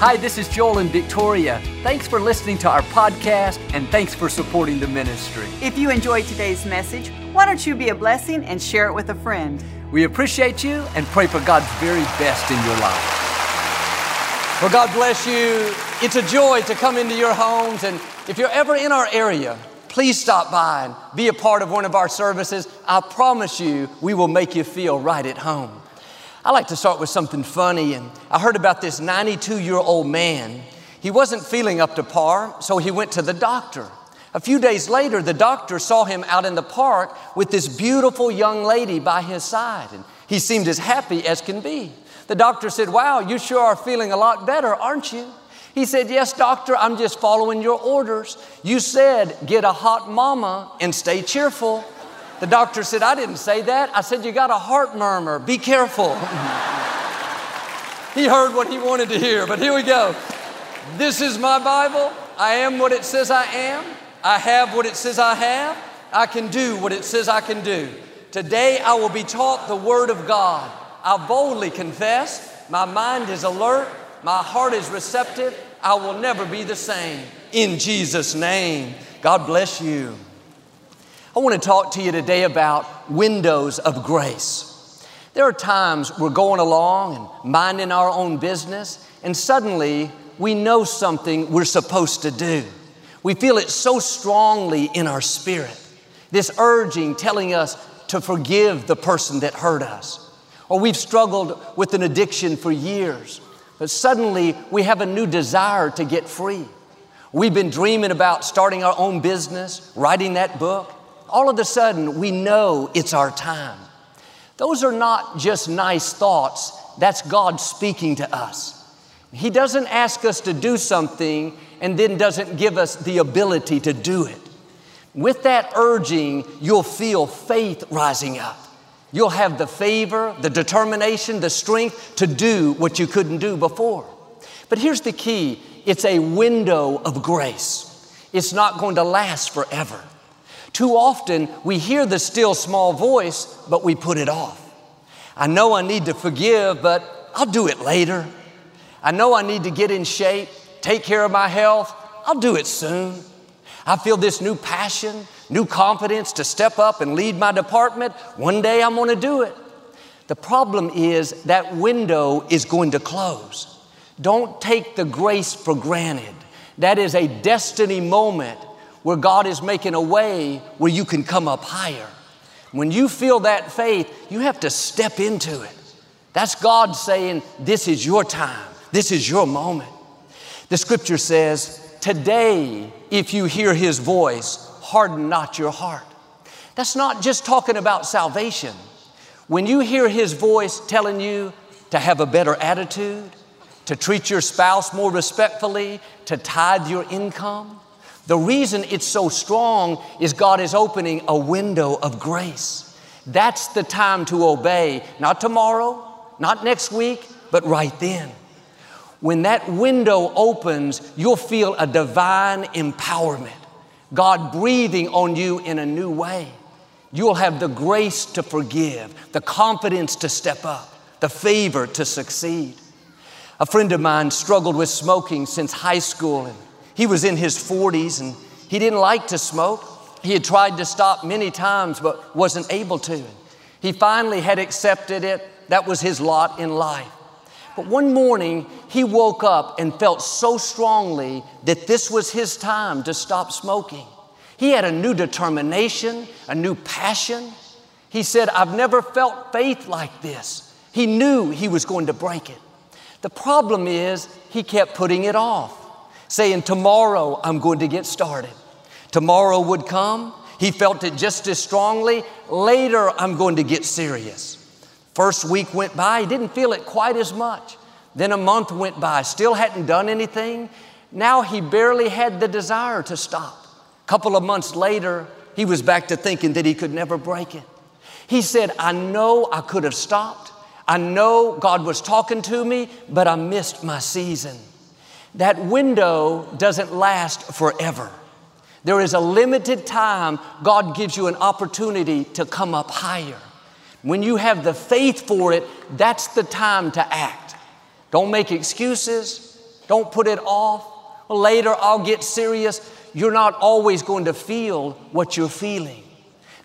Hi, this is Joel and Victoria. Thanks for listening to our podcast and thanks for supporting the ministry. If you enjoyed today's message, why don't you be a blessing and share it with a friend? We appreciate you and pray for God's very best in your life. Well, God bless you. It's a joy to come into your homes. And if you're ever in our area, please stop by and be a part of one of our services. I promise you, we will make you feel right at home. I like to start with something funny, and I heard about this 92 year old man. He wasn't feeling up to par, so he went to the doctor. A few days later, the doctor saw him out in the park with this beautiful young lady by his side, and he seemed as happy as can be. The doctor said, Wow, you sure are feeling a lot better, aren't you? He said, Yes, doctor, I'm just following your orders. You said, get a hot mama and stay cheerful. The doctor said, I didn't say that. I said, You got a heart murmur. Be careful. he heard what he wanted to hear, but here we go. This is my Bible. I am what it says I am. I have what it says I have. I can do what it says I can do. Today I will be taught the Word of God. I boldly confess. My mind is alert. My heart is receptive. I will never be the same. In Jesus' name, God bless you. I want to talk to you today about windows of grace. There are times we're going along and minding our own business, and suddenly we know something we're supposed to do. We feel it so strongly in our spirit. This urging telling us to forgive the person that hurt us. Or we've struggled with an addiction for years, but suddenly we have a new desire to get free. We've been dreaming about starting our own business, writing that book all of a sudden we know it's our time. Those are not just nice thoughts, that's God speaking to us. He doesn't ask us to do something and then doesn't give us the ability to do it. With that urging, you'll feel faith rising up. You'll have the favor, the determination, the strength to do what you couldn't do before. But here's the key it's a window of grace. It's not going to last forever. Too often we hear the still small voice, but we put it off. I know I need to forgive, but I'll do it later. I know I need to get in shape, take care of my health. I'll do it soon. I feel this new passion, new confidence to step up and lead my department. One day I'm going to do it. The problem is that window is going to close. Don't take the grace for granted. That is a destiny moment where God is making a way where you can come up higher. When you feel that faith, you have to step into it. That's God saying, This is your time, this is your moment. The scripture says, Today, if you hear his voice, harden not your heart. That's not just talking about salvation. When you hear his voice telling you to have a better attitude, to treat your spouse more respectfully, to tithe your income, the reason it's so strong is God is opening a window of grace. That's the time to obey, not tomorrow, not next week, but right then. When that window opens, you'll feel a divine empowerment, God breathing on you in a new way. You'll have the grace to forgive, the confidence to step up, the favor to succeed. A friend of mine struggled with smoking since high school and he was in his 40s and he didn't like to smoke. He had tried to stop many times but wasn't able to. He finally had accepted it. That was his lot in life. But one morning, he woke up and felt so strongly that this was his time to stop smoking. He had a new determination, a new passion. He said, I've never felt faith like this. He knew he was going to break it. The problem is, he kept putting it off saying, Tomorrow I'm going to get started. Tomorrow would come. He felt it just as strongly. Later I'm going to get serious. First week went by, he didn't feel it quite as much. Then a month went by, still hadn't done anything. Now he barely had the desire to stop. A couple of months later, he was back to thinking that he could never break it. He said, I know I could have stopped. I know God was talking to me, but I missed my season. That window doesn't last forever. There is a limited time God gives you an opportunity to come up higher. When you have the faith for it, that's the time to act. Don't make excuses. Don't put it off. Later, I'll get serious. You're not always going to feel what you're feeling.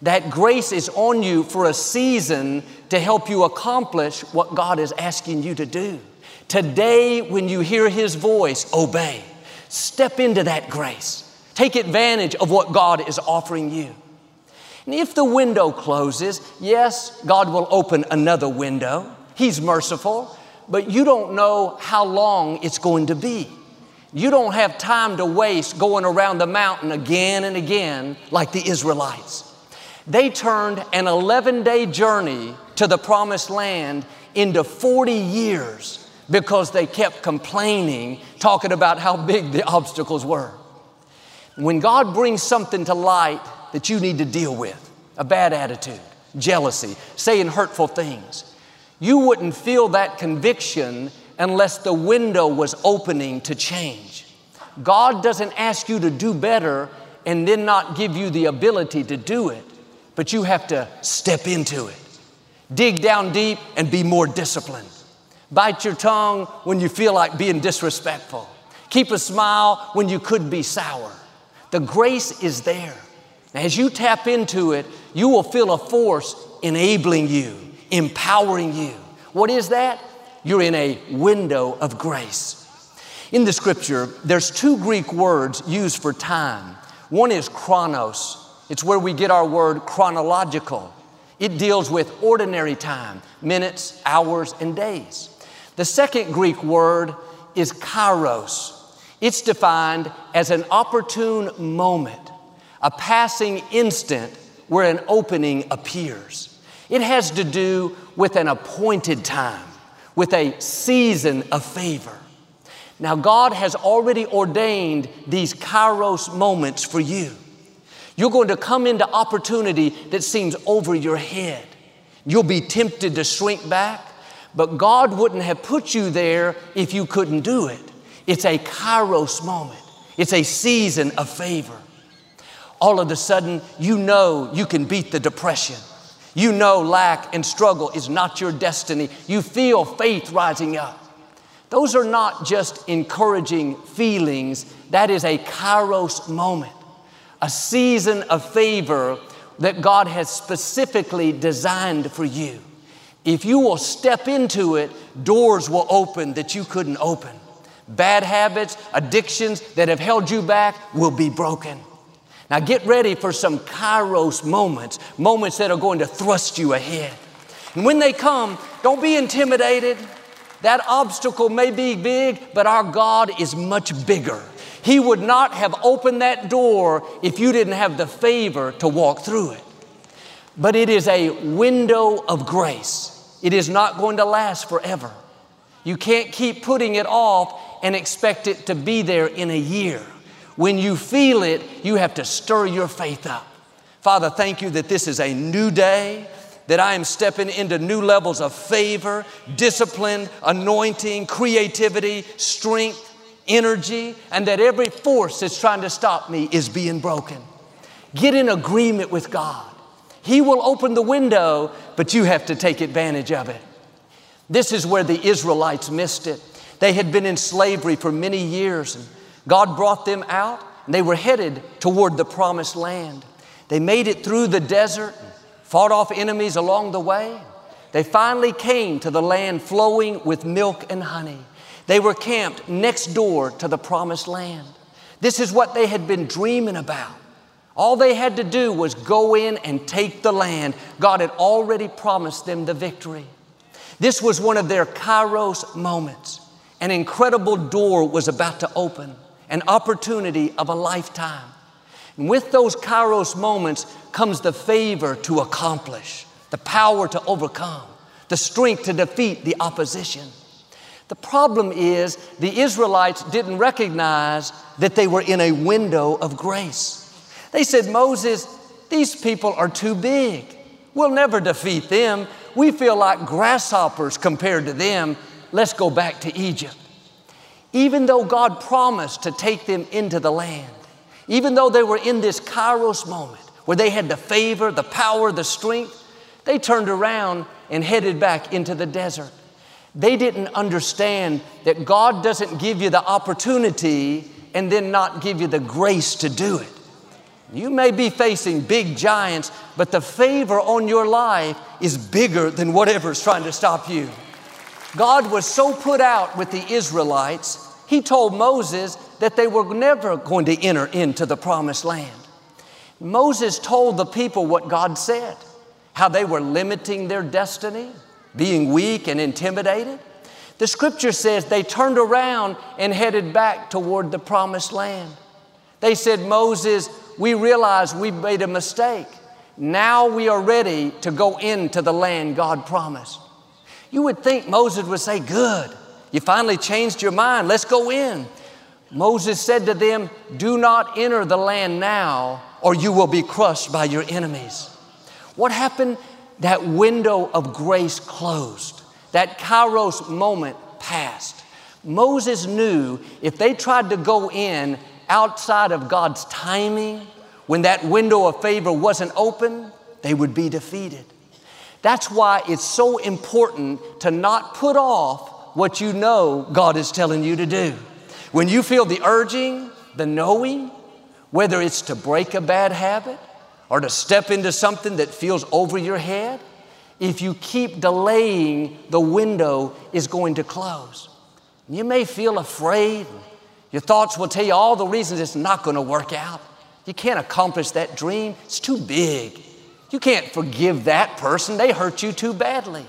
That grace is on you for a season to help you accomplish what God is asking you to do. Today, when you hear His voice, obey. Step into that grace. Take advantage of what God is offering you. And if the window closes, yes, God will open another window. He's merciful, but you don't know how long it's going to be. You don't have time to waste going around the mountain again and again like the Israelites. They turned an 11 day journey to the promised land into 40 years because they kept complaining, talking about how big the obstacles were. When God brings something to light that you need to deal with, a bad attitude, jealousy, saying hurtful things, you wouldn't feel that conviction unless the window was opening to change. God doesn't ask you to do better and then not give you the ability to do it but you have to step into it. Dig down deep and be more disciplined. Bite your tongue when you feel like being disrespectful. Keep a smile when you could be sour. The grace is there. As you tap into it, you will feel a force enabling you, empowering you. What is that? You're in a window of grace. In the scripture, there's two Greek words used for time. One is chronos, it's where we get our word chronological. It deals with ordinary time, minutes, hours, and days. The second Greek word is kairos. It's defined as an opportune moment, a passing instant where an opening appears. It has to do with an appointed time, with a season of favor. Now, God has already ordained these kairos moments for you. You're going to come into opportunity that seems over your head. You'll be tempted to shrink back, but God wouldn't have put you there if you couldn't do it. It's a kairos moment, it's a season of favor. All of a sudden, you know you can beat the depression. You know lack and struggle is not your destiny. You feel faith rising up. Those are not just encouraging feelings, that is a kairos moment a season of favor that God has specifically designed for you. If you will step into it, doors will open that you couldn't open. Bad habits, addictions that have held you back will be broken. Now get ready for some kairos moments, moments that are going to thrust you ahead. And when they come, don't be intimidated. That obstacle may be big, but our God is much bigger. He would not have opened that door if you didn't have the favor to walk through it. But it is a window of grace. It is not going to last forever. You can't keep putting it off and expect it to be there in a year. When you feel it, you have to stir your faith up. Father, thank you that this is a new day, that I am stepping into new levels of favor, discipline, anointing, creativity, strength, energy, and that every force that's trying to stop me is being broken. Get in agreement with God. He will open the window, but you have to take advantage of it. This is where the Israelites missed it. They had been in slavery for many years, and God brought them out, and they were headed toward the promised land. They made it through the desert, fought off enemies along the way. They finally came to the land flowing with milk and honey. They were camped next door to the promised land. This is what they had been dreaming about. All they had to do was go in and take the land. God had already promised them the victory. This was one of their kairos moments. An incredible door was about to open, an opportunity of a lifetime. And with those kairos moments comes the favor to accomplish, the power to overcome, the strength to defeat the opposition. The problem is the Israelites didn't recognize that they were in a window of grace. They said, Moses, these people are too big. We'll never defeat them. We feel like grasshoppers compared to them. Let's go back to Egypt. Even though God promised to take them into the land, even though they were in this kairos moment where they had the favor, the power, the strength, they turned around and headed back into the desert. They didn't understand that God doesn't give you the opportunity and then not give you the grace to do it. You may be facing big giants, but the favor on your life is bigger than whatever's trying to stop you. God was so put out with the Israelites, He told Moses that they were never going to enter into the promised land. Moses told the people what God said, how they were limiting their destiny, being weak and intimidated. The scripture says they turned around and headed back toward the promised land. They said, Moses, we realize we've made a mistake. Now we are ready to go into the land God promised. You would think Moses would say, Good, you finally changed your mind, let's go in. Moses said to them, Do not enter the land now, or you will be crushed by your enemies. What happened? That window of grace closed. That kairos moment passed. Moses knew if they tried to go in outside of God's timing, when that window of favor wasn't open, they would be defeated. That's why it's so important to not put off what you know God is telling you to do. When you feel the urging, the knowing, whether it's to break a bad habit or to step into something that feels over your head, if you keep delaying, the window is going to close. You may feel afraid. Your thoughts will tell you all the reasons it's not going to work out. You can't accomplish that dream, it's too big. You can't forgive that person, they hurt you too badly.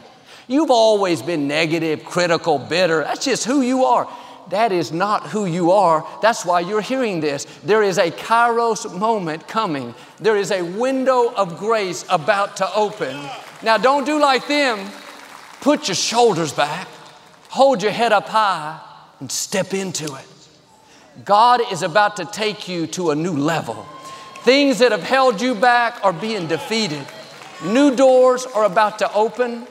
You've always been negative, critical, bitter. That's just who you are. That is not who you are. That's why you're hearing this. There is a kairos moment coming. There is a window of grace about to open. Now, don't do like them. Put your shoulders back, hold your head up high, and step into it. God is about to take you to a new level. Things that have held you back are being defeated. New doors are about to open.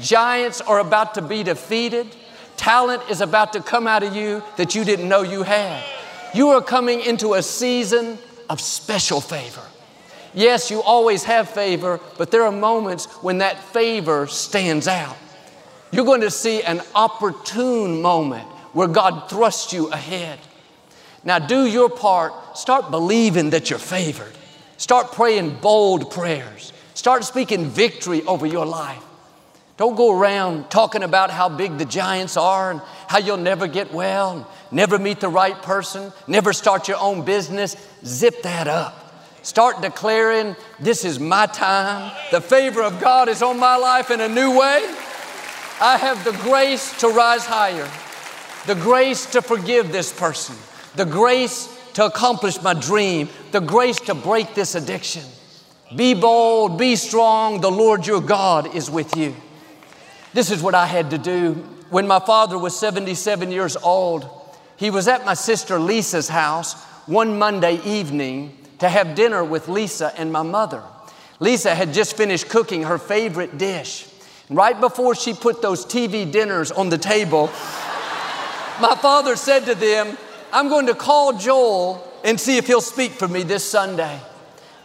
Giants are about to be defeated. Talent is about to come out of you that you didn't know you had. You are coming into a season of special favor. Yes, you always have favor, but there are moments when that favor stands out. You're going to see an opportune moment where God thrusts you ahead. Now, do your part. Start believing that you're favored. Start praying bold prayers. Start speaking victory over your life. Don't go around talking about how big the giants are and how you'll never get well, never meet the right person, never start your own business. Zip that up. Start declaring, This is my time. The favor of God is on my life in a new way. I have the grace to rise higher, the grace to forgive this person, the grace to accomplish my dream, the grace to break this addiction. Be bold, be strong. The Lord your God is with you. This is what I had to do. When my father was 77 years old, he was at my sister Lisa's house one Monday evening to have dinner with Lisa and my mother. Lisa had just finished cooking her favorite dish. Right before she put those TV dinners on the table, my father said to them, I'm going to call Joel and see if he'll speak for me this Sunday.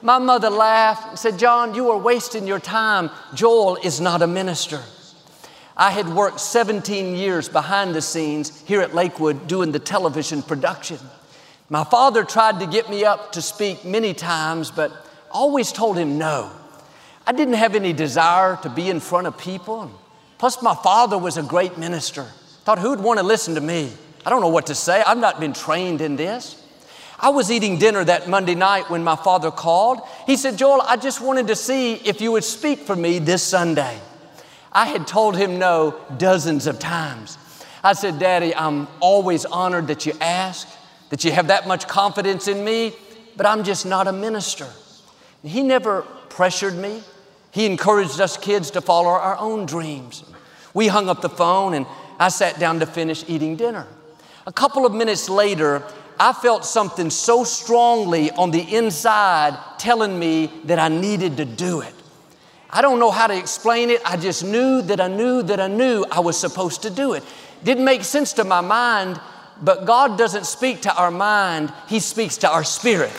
My mother laughed and said, John, you are wasting your time. Joel is not a minister. I had worked 17 years behind the scenes here at Lakewood doing the television production. My father tried to get me up to speak many times, but always told him no. I didn't have any desire to be in front of people. Plus, my father was a great minister. Thought, who'd want to listen to me? I don't know what to say. I've not been trained in this. I was eating dinner that Monday night when my father called. He said, Joel, I just wanted to see if you would speak for me this Sunday. I had told him no dozens of times. I said, Daddy, I'm always honored that you ask, that you have that much confidence in me, but I'm just not a minister. He never pressured me. He encouraged us kids to follow our own dreams. We hung up the phone and I sat down to finish eating dinner. A couple of minutes later, I felt something so strongly on the inside telling me that I needed to do it. I don't know how to explain it. I just knew that I knew that I knew I was supposed to do it. Didn't make sense to my mind, but God doesn't speak to our mind, He speaks to our spirit.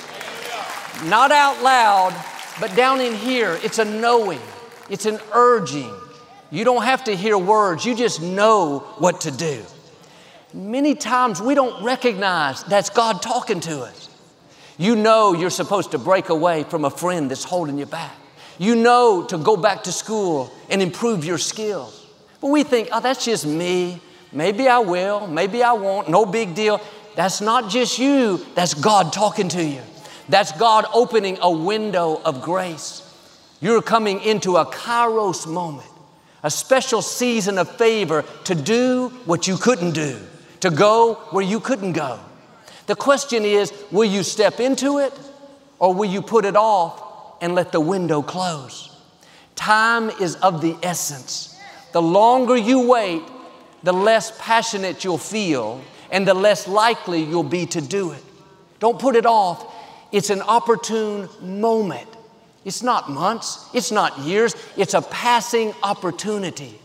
Not out loud, but down in here, it's a knowing, it's an urging. You don't have to hear words, you just know what to do. Many times we don't recognize that's God talking to us. You know you're supposed to break away from a friend that's holding you back. You know to go back to school and improve your skills. But we think, oh, that's just me. Maybe I will, maybe I won't, no big deal. That's not just you, that's God talking to you. That's God opening a window of grace. You're coming into a kairos moment, a special season of favor to do what you couldn't do, to go where you couldn't go. The question is will you step into it or will you put it off and let the window close? Time is of the essence. The longer you wait, the less passionate you'll feel and the less likely you'll be to do it. Don't put it off. It's an opportune moment. It's not months, it's not years, it's a passing opportunity.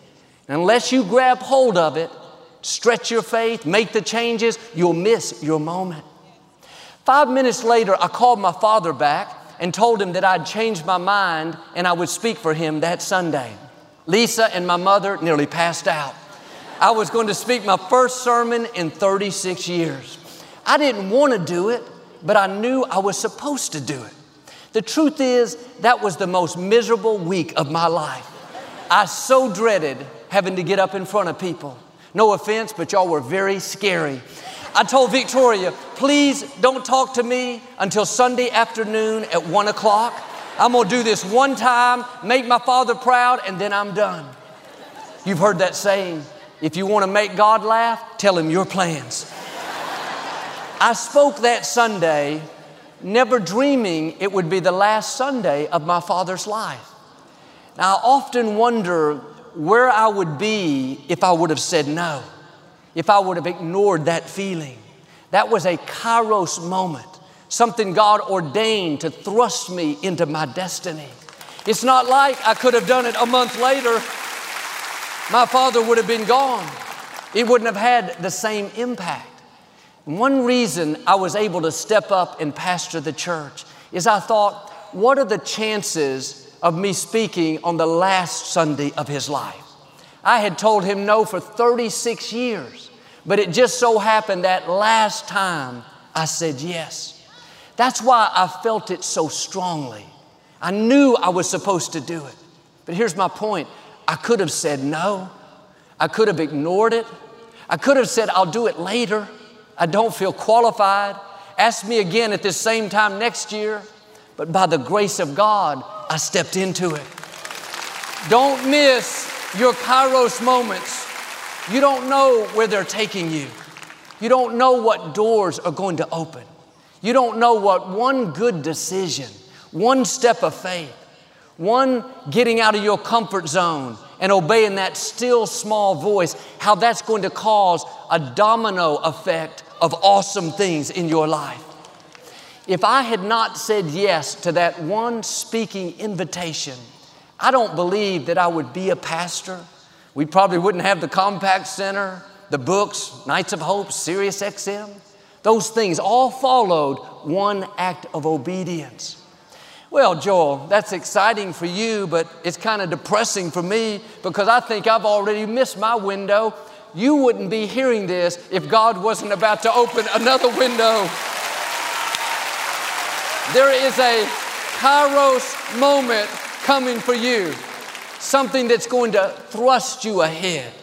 Unless you grab hold of it, stretch your faith, make the changes, you'll miss your moment. Five minutes later, I called my father back and told him that I'd changed my mind and I would speak for him that Sunday. Lisa and my mother nearly passed out. I was going to speak my first sermon in 36 years. I didn't want to do it, but I knew I was supposed to do it. The truth is, that was the most miserable week of my life. I so dreaded having to get up in front of people. No offense, but y'all were very scary. I told Victoria, please don't talk to me until Sunday afternoon at one o'clock. I'm gonna do this one time, make my father proud, and then I'm done. You've heard that saying if you wanna make God laugh, tell him your plans. I spoke that Sunday, never dreaming it would be the last Sunday of my father's life. Now, I often wonder where I would be if I would have said no, if I would have ignored that feeling. That was a kairos moment, something God ordained to thrust me into my destiny. It's not like I could have done it a month later. My father would have been gone. It wouldn't have had the same impact. One reason I was able to step up and pastor the church is I thought, what are the chances of me speaking on the last Sunday of his life. I had told him no for 36 years, but it just so happened that last time I said yes. That's why I felt it so strongly. I knew I was supposed to do it. But here's my point I could have said no, I could have ignored it, I could have said, I'll do it later. I don't feel qualified. Ask me again at this same time next year. But by the grace of God, I stepped into it. Don't miss your Kairos moments. You don't know where they're taking you. You don't know what doors are going to open. You don't know what one good decision, one step of faith, one getting out of your comfort zone and obeying that still small voice, how that's going to cause a domino effect of awesome things in your life. If I had not said yes to that one speaking invitation, I don't believe that I would be a pastor. We probably wouldn't have the Compaq Center, the books, Nights of Hope, Sirius XM. Those things all followed one act of obedience. Well, Joel, that's exciting for you, but it's kind of depressing for me because I think I've already missed my window. You wouldn't be hearing this if God wasn't about to open another window there is a kairos moment coming for you. Something that's going to thrust you ahead.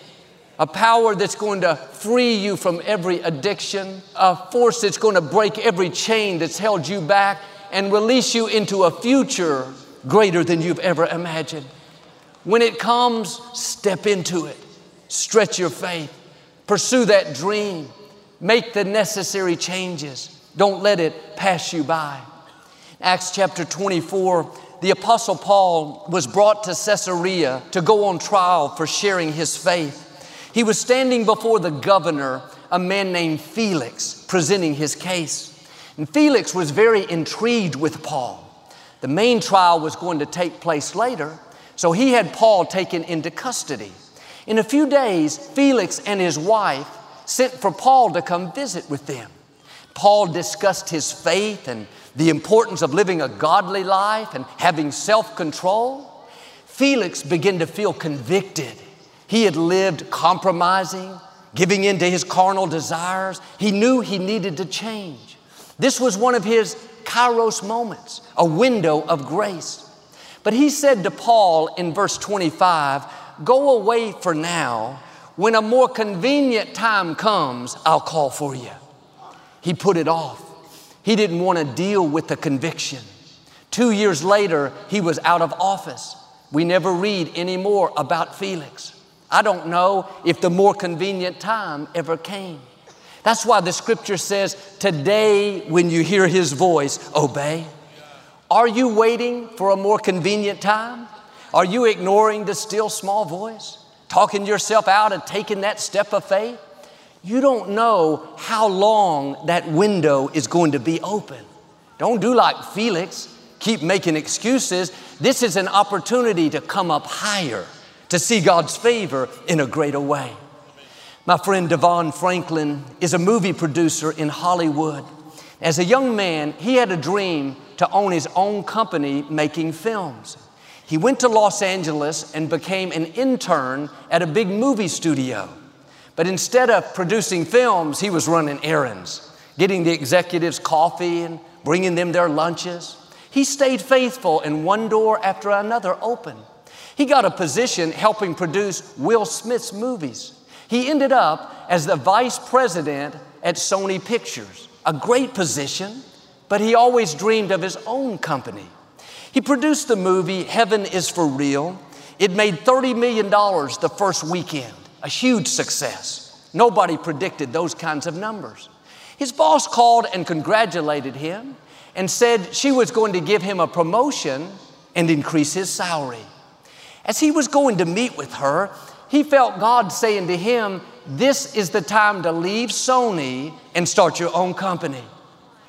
A power that's going to free you from every addiction. A force that's going to break every chain that's held you back and release you into a future greater than you've ever imagined. When it comes, step into it. Stretch your faith. Pursue that dream. Make the necessary changes. Don't let it pass you by. Acts chapter 24, the Apostle Paul was brought to Caesarea to go on trial for sharing his faith. He was standing before the governor, a man named Felix, presenting his case. And Felix was very intrigued with Paul. The main trial was going to take place later, so he had Paul taken into custody. In a few days, Felix and his wife sent for Paul to come visit with them. Paul discussed his faith and the importance of living a godly life and having self control. Felix began to feel convicted. He had lived compromising, giving in to his carnal desires. He knew he needed to change. This was one of his kairos moments, a window of grace. But he said to Paul in verse 25, Go away for now. When a more convenient time comes, I'll call for you. He put it off. He didn't want to deal with the conviction. Two years later, he was out of office. We never read any more about Felix. I don't know if the more convenient time ever came. That's why the scripture says, Today, when you hear his voice, obey. Are you waiting for a more convenient time? Are you ignoring the still small voice? Talking yourself out and taking that step of faith? You don't know how long that window is going to be open. Don't do like Felix, keep making excuses. This is an opportunity to come up higher, to see God's favor in a greater way. My friend DeVon Franklin is a movie producer in Hollywood. As a young man, he had a dream to own his own company making films. He went to Los Angeles and became an intern at a big movie studio. But instead of producing films, he was running errands, getting the executives coffee and bringing them their lunches. He stayed faithful, and one door after another opened. He got a position helping produce Will Smith's movies. He ended up as the vice president at Sony Pictures, a great position, but he always dreamed of his own company. He produced the movie Heaven is for Real. It made $30 million the first weekend, a huge success. Nobody predicted those kinds of numbers. His boss called and congratulated him and said she was going to give him a promotion and increase his salary. As he was going to meet with her, he felt God saying to him, This is the time to leave Sony and start your own company.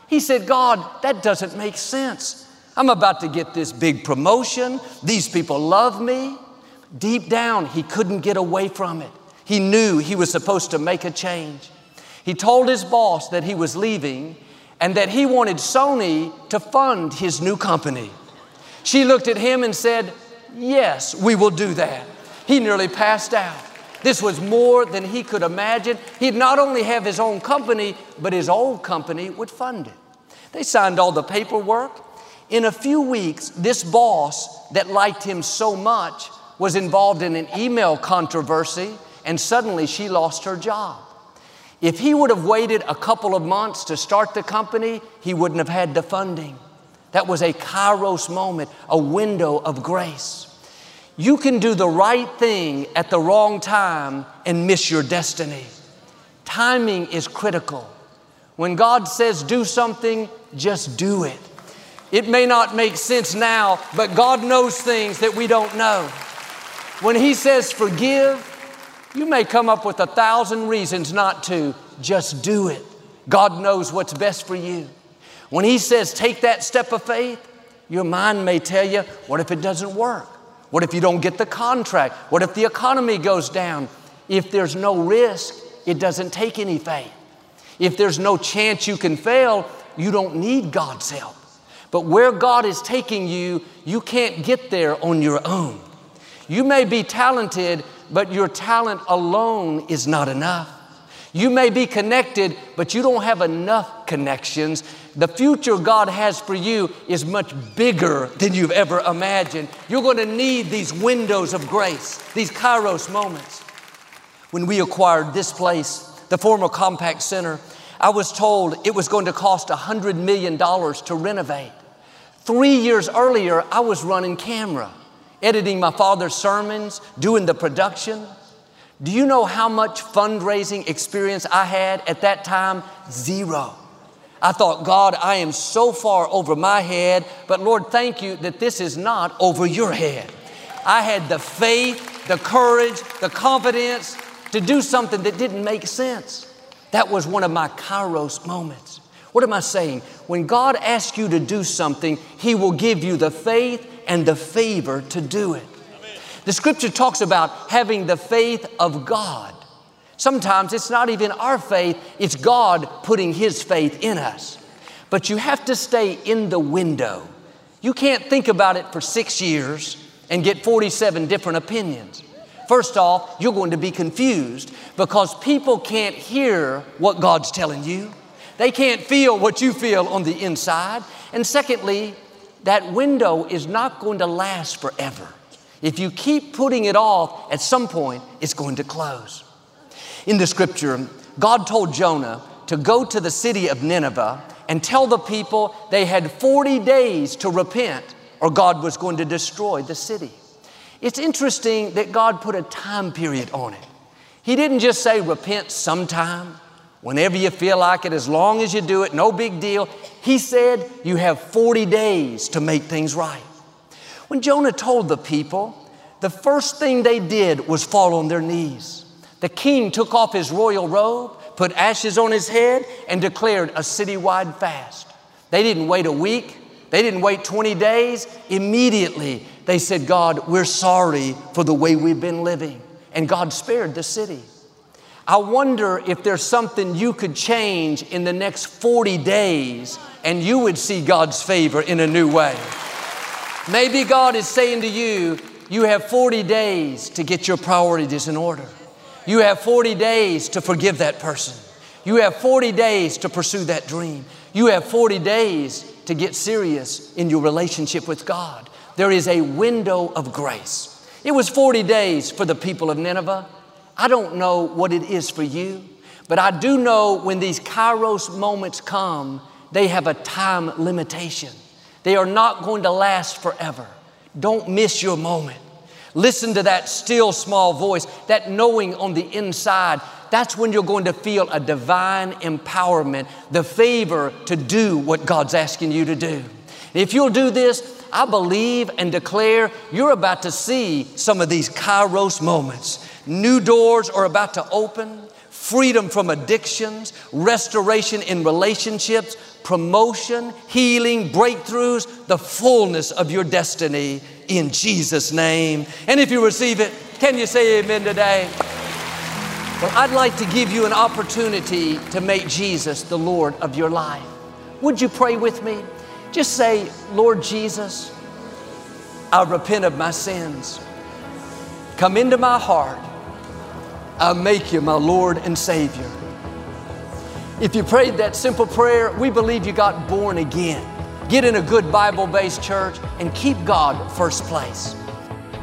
He said, God, that doesn't make sense. I'm about to get this big promotion. These people love me. Deep down, he couldn't get away from it. He knew he was supposed to make a change. He told his boss that he was leaving and that he wanted Sony to fund his new company. She looked at him and said, Yes, we will do that. He nearly passed out. This was more than he could imagine. He'd not only have his own company, but his old company would fund it. They signed all the paperwork. In a few weeks, this boss that liked him so much was involved in an email controversy, and suddenly she lost her job. If he would have waited a couple of months to start the company, he wouldn't have had the funding. That was a kairos moment, a window of grace. You can do the right thing at the wrong time and miss your destiny. Timing is critical. When God says do something, just do it. It may not make sense now, but God knows things that we don't know. When He says forgive, you may come up with a thousand reasons not to. Just do it. God knows what's best for you. When He says take that step of faith, your mind may tell you, what if it doesn't work? What if you don't get the contract? What if the economy goes down? If there's no risk, it doesn't take any faith. If there's no chance you can fail, you don't need God's help. But where God is taking you, you can't get there on your own. You may be talented, but your talent alone is not enough. You may be connected, but you don't have enough connections. The future God has for you is much bigger than you've ever imagined. You're going to need these windows of grace, these kairos moments. When we acquired this place, the former Compaq Center, I was told it was going to cost $100 million to renovate. Three years earlier, I was running camera, editing my father's sermons, doing the production. Do you know how much fundraising experience I had at that time? Zero. I thought, God, I am so far over my head, but Lord, thank you that this is not over your head. I had the faith, the courage, the confidence to do something that didn't make sense. That was one of my kairos moments. What am I saying? When God asks you to do something, He will give you the faith and the favor to do it. The scripture talks about having the faith of God. Sometimes it's not even our faith, it's God putting His faith in us. But you have to stay in the window. You can't think about it for six years and get 47 different opinions. First off, you're going to be confused because people can't hear what God's telling you. They can't feel what you feel on the inside. And secondly, that window is not going to last forever. If you keep putting it off, at some point, it's going to close. In the scripture, God told Jonah to go to the city of Nineveh and tell the people they had 40 days to repent or God was going to destroy the city. It's interesting that God put a time period on it. He didn't just say repent sometime, whenever you feel like it, as long as you do it, no big deal. He said you have 40 days to make things right. When Jonah told the people, the first thing they did was fall on their knees. The king took off his royal robe, put ashes on his head, and declared a citywide fast. They didn't wait a week, they didn't wait 20 days. Immediately, they said, God, we're sorry for the way we've been living. And God spared the city. I wonder if there's something you could change in the next 40 days and you would see God's favor in a new way. Maybe God is saying to you, you have 40 days to get your priorities in order. You have 40 days to forgive that person. You have 40 days to pursue that dream. You have 40 days to get serious in your relationship with God. There is a window of grace. It was 40 days for the people of Nineveh. I don't know what it is for you, but I do know when these kairos moments come, they have a time limitation. They are not going to last forever. Don't miss your moment. Listen to that still small voice, that knowing on the inside. That's when you're going to feel a divine empowerment, the favor to do what God's asking you to do. If you'll do this, I believe and declare you're about to see some of these kairos moments. New doors are about to open, freedom from addictions, restoration in relationships, promotion, healing, breakthroughs, the fullness of your destiny in Jesus' name. And if you receive it, can you say amen today? Well, I'd like to give you an opportunity to make Jesus the Lord of your life. Would you pray with me? Just say, Lord Jesus, I repent of my sins. Come into my heart. I make you my Lord and Savior. If you prayed that simple prayer, we believe you got born again. Get in a good Bible based church and keep God first place.